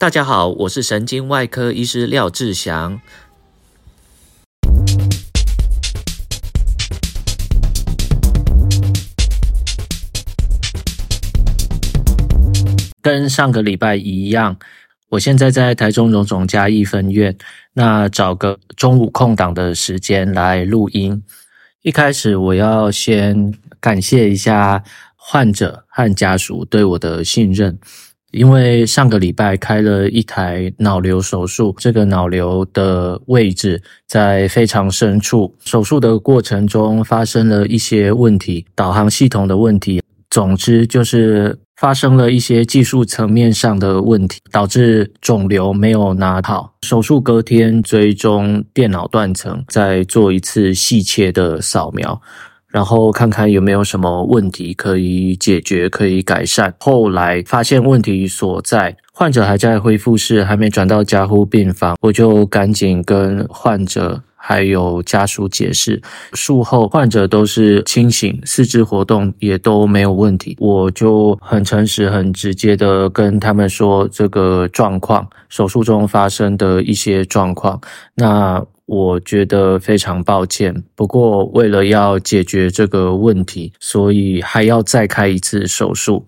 大家好，我是神经外科医师廖志祥。跟上个礼拜一样，我现在在台中荣总嘉义分院，那找个中午空档的时间来录音。一开始我要先感谢一下患者和家属对我的信任，因为上个礼拜开了一台脑瘤手术，这个脑瘤的位置在非常深处，手术的过程中发生了一些问题，导航系统的问题，总之就是。发生了一些技术层面上的问题，导致肿瘤没有拿好。手术隔天追踪电脑断层，再做一次细切的扫描，然后看看有没有什么问题可以解决、可以改善。后来发现问题所在，患者还在恢复室，还没转到加护病房，我就赶紧跟患者。还有家属解释，术后患者都是清醒，四肢活动也都没有问题。我就很诚实、很直接的跟他们说这个状况，手术中发生的一些状况。那我觉得非常抱歉，不过为了要解决这个问题，所以还要再开一次手术。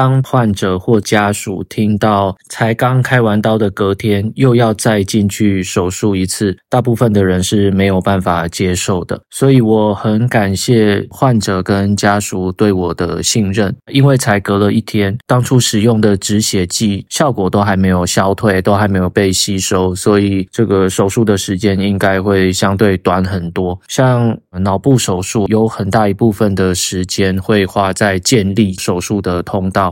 当患者或家属听到才刚开完刀的隔天又要再进去手术一次，大部分的人是没有办法接受的。所以我很感谢患者跟家属对我的信任，因为才隔了一天，当初使用的止血剂效果都还没有消退，都还没有被吸收，所以这个手术的时间应该会相对短很多。像脑部手术，有很大一部分的时间会花在建立手术的通道。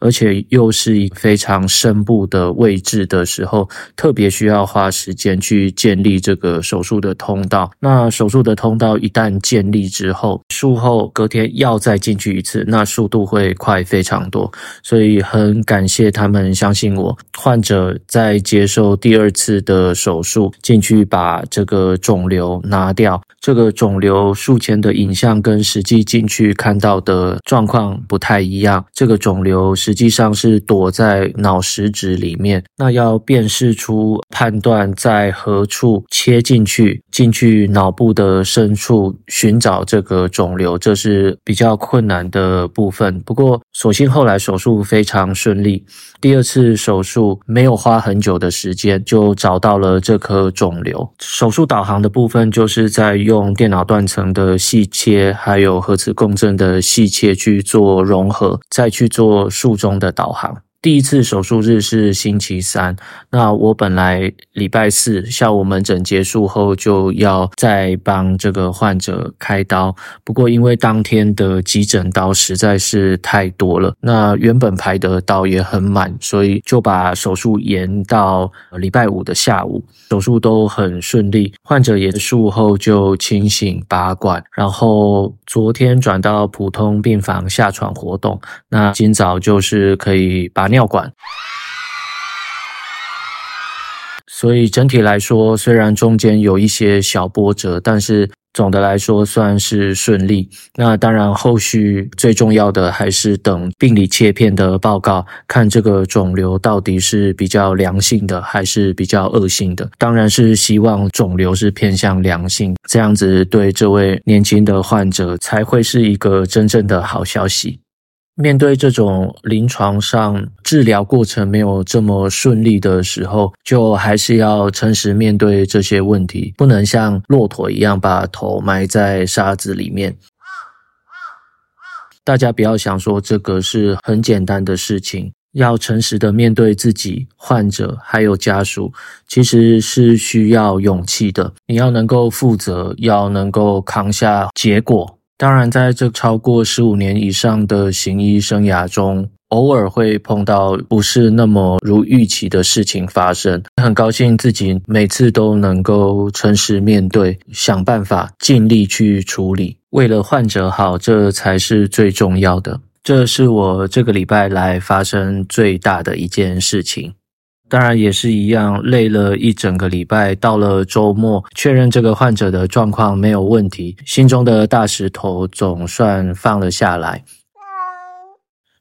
而且又是一非常深部的位置的时候，特别需要花时间去建立这个手术的通道。那手术的通道一旦建立之后，术后隔天要再进去一次，那速度会快非常多。所以很感谢他们相信我。患者在接受第二次的手术，进去把这个肿瘤拿掉。这个肿瘤术前的影像跟实际进去看到的状况不太一样。这个肿瘤是实际上是躲在脑实质里面，那要辨识出、判断在何处切进去，进去脑部的深处寻找这个肿瘤，这是比较困难的部分。不过，所幸后来手术非常顺利，第二次手术没有花很久的时间就找到了这颗肿瘤。手术导航的部分就是在用电脑断层的细切，还有核磁共振的细切去做融合，再去做术中的导航。第一次手术日是星期三，那我本来礼拜四下午门诊结束后就要再帮这个患者开刀，不过因为当天的急诊刀实在是太多了，那原本排的刀也很满，所以就把手术延到礼拜五的下午。手术都很顺利，患者也术后就清醒拔管，然后昨天转到普通病房下床活动，那今早就是可以把尿管，所以整体来说，虽然中间有一些小波折，但是总的来说算是顺利。那当然，后续最重要的还是等病理切片的报告，看这个肿瘤到底是比较良性的还是比较恶性的。当然是希望肿瘤是偏向良性，这样子对这位年轻的患者才会是一个真正的好消息。面对这种临床上治疗过程没有这么顺利的时候，就还是要诚实面对这些问题，不能像骆驼一样把头埋在沙子里面。大家不要想说这个是很简单的事情，要诚实的面对自己、患者还有家属，其实是需要勇气的。你要能够负责，要能够扛下结果。当然，在这超过十五年以上的行医生涯中，偶尔会碰到不是那么如预期的事情发生。很高兴自己每次都能够诚实面对，想办法尽力去处理。为了患者好，这才是最重要的。这是我这个礼拜来发生最大的一件事情。当然也是一样，累了一整个礼拜，到了周末，确认这个患者的状况没有问题，心中的大石头总算放了下来。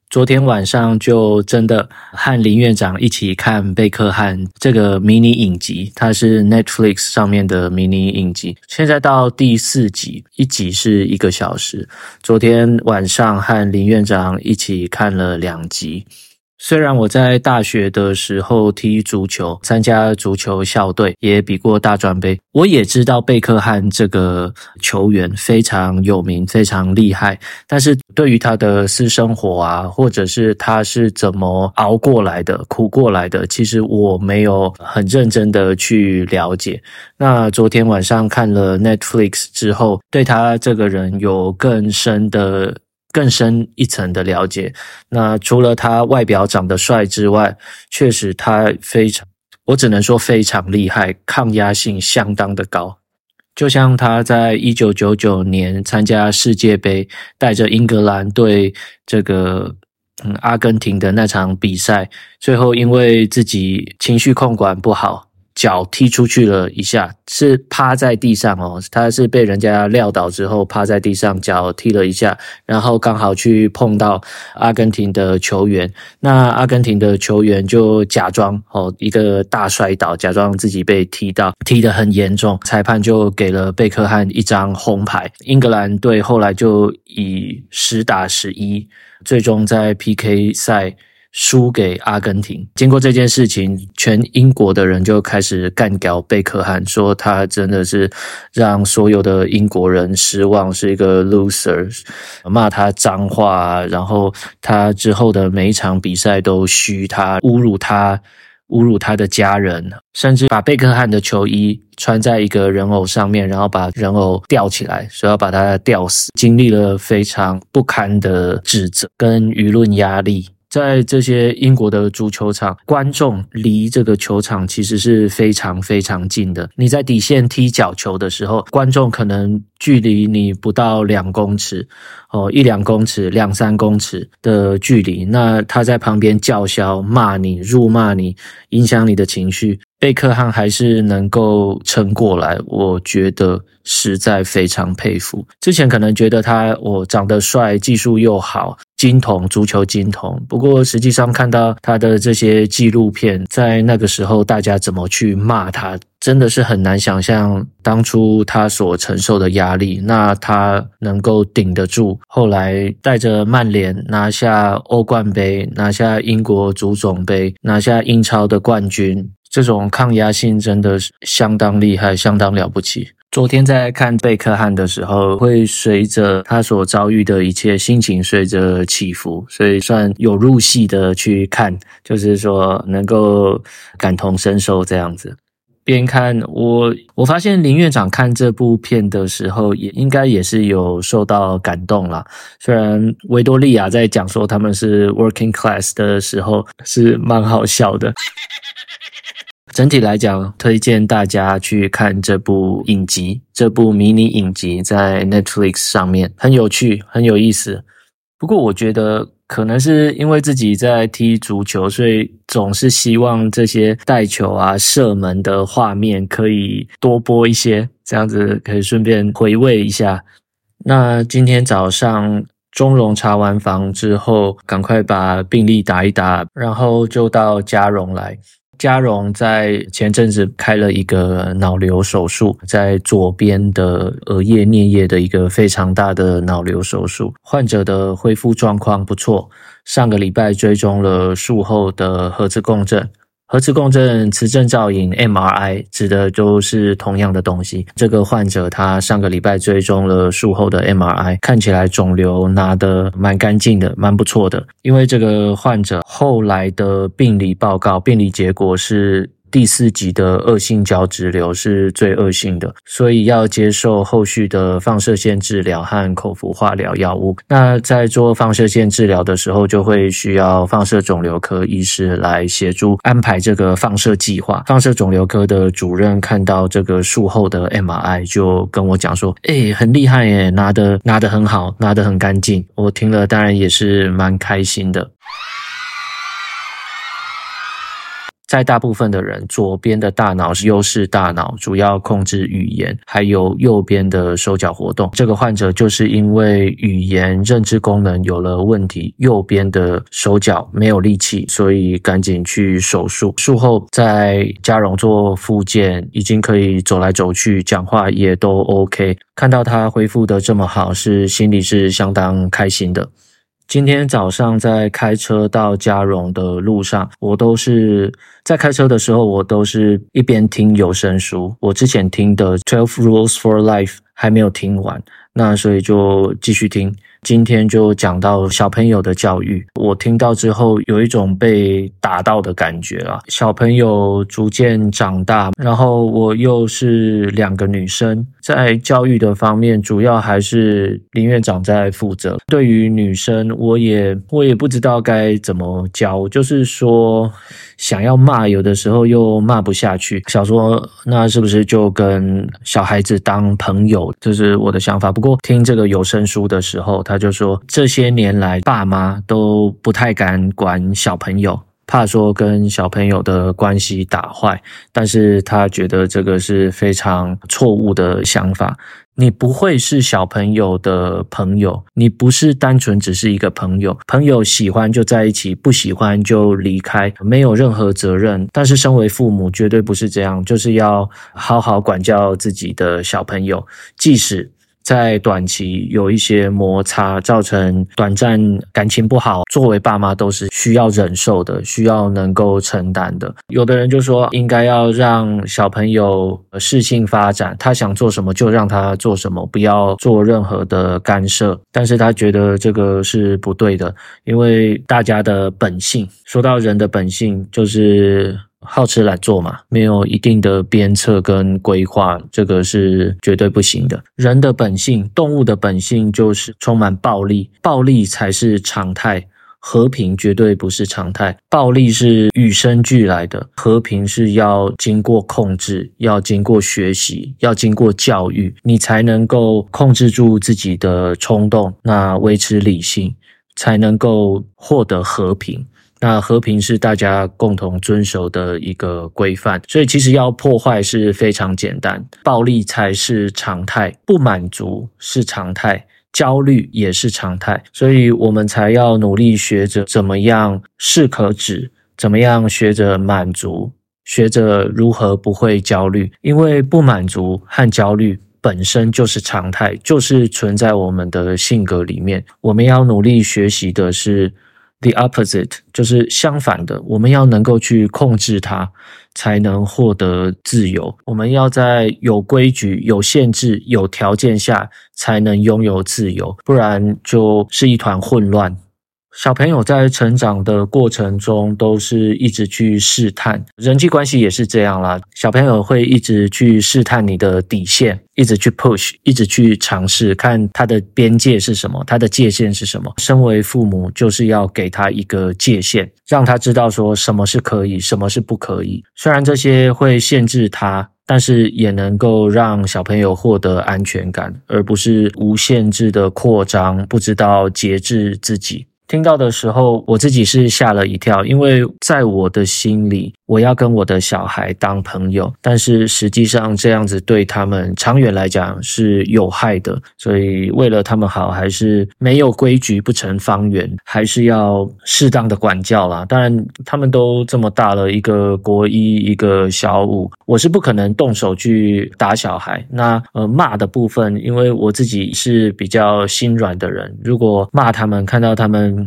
昨天晚上就真的和林院长一起看《贝克汉》这个迷你影集，它是 Netflix 上面的迷你影集，现在到第四集，一集是一个小时。昨天晚上和林院长一起看了两集。虽然我在大学的时候踢足球，参加足球校队，也比过大专杯，我也知道贝克汉这个球员非常有名，非常厉害。但是对于他的私生活啊，或者是他是怎么熬过来的、苦过来的，其实我没有很认真的去了解。那昨天晚上看了 Netflix 之后，对他这个人有更深的。更深一层的了解。那除了他外表长得帅之外，确实他非常，我只能说非常厉害，抗压性相当的高。就像他在一九九九年参加世界杯，带着英格兰队这个嗯阿根廷的那场比赛，最后因为自己情绪控管不好。脚踢出去了一下，是趴在地上哦，他是被人家撂倒之后趴在地上，脚踢了一下，然后刚好去碰到阿根廷的球员，那阿根廷的球员就假装哦一个大摔倒，假装自己被踢到，踢得很严重，裁判就给了贝克汉一张红牌，英格兰队后来就以十打十一，最终在 PK 赛。输给阿根廷。经过这件事情，全英国的人就开始干掉贝克汉，说他真的是让所有的英国人失望，是一个 loser，骂他脏话，然后他之后的每一场比赛都嘘他，侮辱他，侮辱他的家人，甚至把贝克汉的球衣穿在一个人偶上面，然后把人偶吊起来，说要把他吊死，经历了非常不堪的指责跟舆论压力。在这些英国的足球场，观众离这个球场其实是非常非常近的。你在底线踢角球的时候，观众可能距离你不到两公尺，哦，一两公尺、两三公尺的距离，那他在旁边叫嚣、骂你、辱骂你，影响你的情绪。贝克汉还是能够撑过来，我觉得实在非常佩服。之前可能觉得他我长得帅，技术又好，金童，足球金童。不过实际上看到他的这些纪录片，在那个时候大家怎么去骂他，真的是很难想象当初他所承受的压力。那他能够顶得住，后来带着曼联拿下欧冠杯，拿下英国足总杯，拿下英超的冠军。这种抗压性真的是相当厉害，相当了不起。昨天在看贝克汉的时候，会随着他所遭遇的一切心情随着起伏，所以算有入戏的去看，就是说能够感同身受这样子。边看我，我发现林院长看这部片的时候，也应该也是有受到感动啦。虽然维多利亚在讲说他们是 working class 的时候，是蛮好笑的。整体来讲，推荐大家去看这部影集，这部迷你影集在 Netflix 上面很有趣，很有意思。不过我觉得可能是因为自己在踢足球，所以总是希望这些带球啊、射门的画面可以多播一些，这样子可以顺便回味一下。那今天早上钟荣查完房之后，赶快把病历打一打，然后就到嘉荣来。嘉荣在前阵子开了一个脑瘤手术，在左边的额叶颞叶的一个非常大的脑瘤手术，患者的恢复状况不错。上个礼拜追踪了术后的核磁共振。核磁共振、磁振造影 （MRI） 指的都是同样的东西。这个患者他上个礼拜追踪了术后的 MRI，看起来肿瘤拿得蛮干净的，蛮不错的。因为这个患者后来的病理报告、病理结果是。第四级的恶性角质瘤是最恶性的，所以要接受后续的放射线治疗和口服化疗药物。那在做放射线治疗的时候，就会需要放射肿瘤科医师来协助安排这个放射计划。放射肿瘤科的主任看到这个术后的 MRI，就跟我讲说：“诶，很厉害耶，拿的拿的很好，拿的很干净。”我听了当然也是蛮开心的。在大部分的人，左边的大脑是优势大脑，主要控制语言，还有右边的手脚活动。这个患者就是因为语言认知功能有了问题，右边的手脚没有力气，所以赶紧去手术。术后在嘉荣做复健，已经可以走来走去，讲话也都 OK。看到他恢复的这么好，是心里是相当开心的。今天早上在开车到嘉荣的路上，我都是在开车的时候，我都是一边听有声书。我之前听的《Twelve Rules for Life》还没有听完，那所以就继续听。今天就讲到小朋友的教育，我听到之后有一种被打到的感觉啊。小朋友逐渐长大，然后我又是两个女生，在教育的方面，主要还是林院长在负责。对于女生，我也我也不知道该怎么教，就是说想要骂，有的时候又骂不下去。想说那是不是就跟小孩子当朋友？这是我的想法。不过听这个有声书的时候，他就说，这些年来，爸妈都不太敢管小朋友，怕说跟小朋友的关系打坏。但是他觉得这个是非常错误的想法。你不会是小朋友的朋友，你不是单纯只是一个朋友。朋友喜欢就在一起，不喜欢就离开，没有任何责任。但是身为父母，绝对不是这样，就是要好好管教自己的小朋友，即使。在短期有一些摩擦，造成短暂感情不好，作为爸妈都是需要忍受的，需要能够承担的。有的人就说，应该要让小朋友适性发展，他想做什么就让他做什么，不要做任何的干涉。但是他觉得这个是不对的，因为大家的本性，说到人的本性，就是。好吃懒做嘛，没有一定的鞭策跟规划，这个是绝对不行的。人的本性，动物的本性就是充满暴力，暴力才是常态，和平绝对不是常态。暴力是与生俱来的，和平是要经过控制，要经过学习，要经过教育，你才能够控制住自己的冲动，那维持理性，才能够获得和平。那和平是大家共同遵守的一个规范，所以其实要破坏是非常简单，暴力才是常态，不满足是常态，焦虑也是常态，所以我们才要努力学着怎么样适可止，怎么样学着满足，学着如何不会焦虑，因为不满足和焦虑本身就是常态，就是存在我们的性格里面，我们要努力学习的是。The opposite 就是相反的，我们要能够去控制它，才能获得自由。我们要在有规矩、有限制、有条件下，才能拥有自由，不然就是一团混乱。小朋友在成长的过程中，都是一直去试探，人际关系也是这样啦。小朋友会一直去试探你的底线，一直去 push，一直去尝试，看他的边界是什么，他的界限是什么。身为父母，就是要给他一个界限，让他知道说什么是可以，什么是不可以。虽然这些会限制他，但是也能够让小朋友获得安全感，而不是无限制的扩张，不知道节制自己。听到的时候，我自己是吓了一跳，因为在我的心里，我要跟我的小孩当朋友，但是实际上这样子对他们长远来讲是有害的，所以为了他们好，还是没有规矩不成方圆，还是要适当的管教啦。当然，他们都这么大了，一个国一，一个小五，我是不可能动手去打小孩。那呃骂的部分，因为我自己是比较心软的人，如果骂他们，看到他们。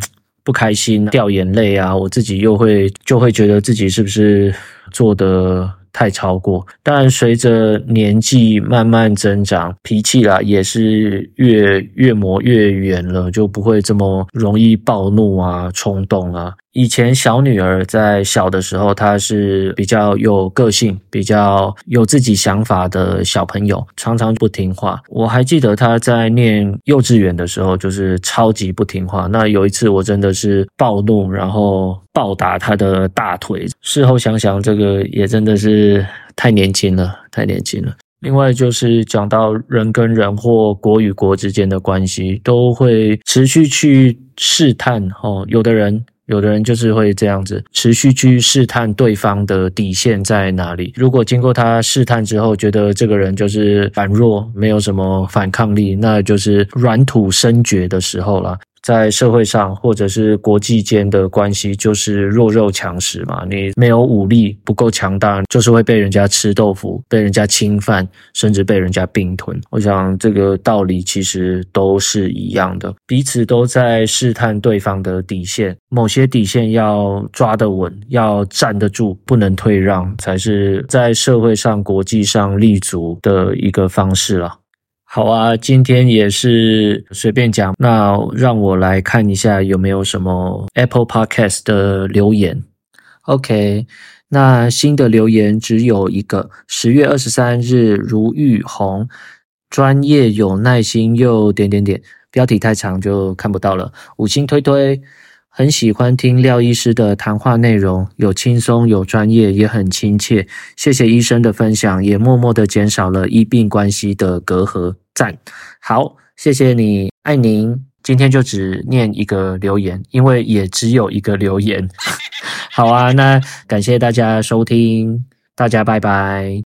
不开心掉眼泪啊，我自己又会就会觉得自己是不是做的太超过？但，随着年纪慢慢增长，脾气啦也是越越磨越圆了，就不会这么容易暴怒啊、冲动啊。以前小女儿在小的时候，她是比较有个性、比较有自己想法的小朋友，常常不听话。我还记得她在念幼稚园的时候，就是超级不听话。那有一次我真的是暴怒，然后暴打他的大腿。事后想想，这个也真的是太年轻了，太年轻了。另外就是讲到人跟人或国与国之间的关系，都会持续去试探。哦，有的人。有的人就是会这样子，持续去试探对方的底线在哪里。如果经过他试探之后，觉得这个人就是软弱，没有什么反抗力，那就是软土深绝的时候了。在社会上或者是国际间的关系，就是弱肉强食嘛。你没有武力，不够强大，就是会被人家吃豆腐，被人家侵犯，甚至被人家并吞。我想这个道理其实都是一样的，彼此都在试探对方的底线。某些底线要抓得稳，要站得住，不能退让，才是在社会上、国际上立足的一个方式了。好啊，今天也是随便讲，那让我来看一下有没有什么 Apple Podcast 的留言。OK，那新的留言只有一个，十月二十三日，卢玉红，专业有耐心又点点点，标题太长就看不到了，五星推推。很喜欢听廖医师的谈话内容，有轻松有专业，也很亲切。谢谢医生的分享，也默默的减少了医病关系的隔阂。赞，好，谢谢你，爱您。今天就只念一个留言，因为也只有一个留言。好啊，那感谢大家收听，大家拜拜。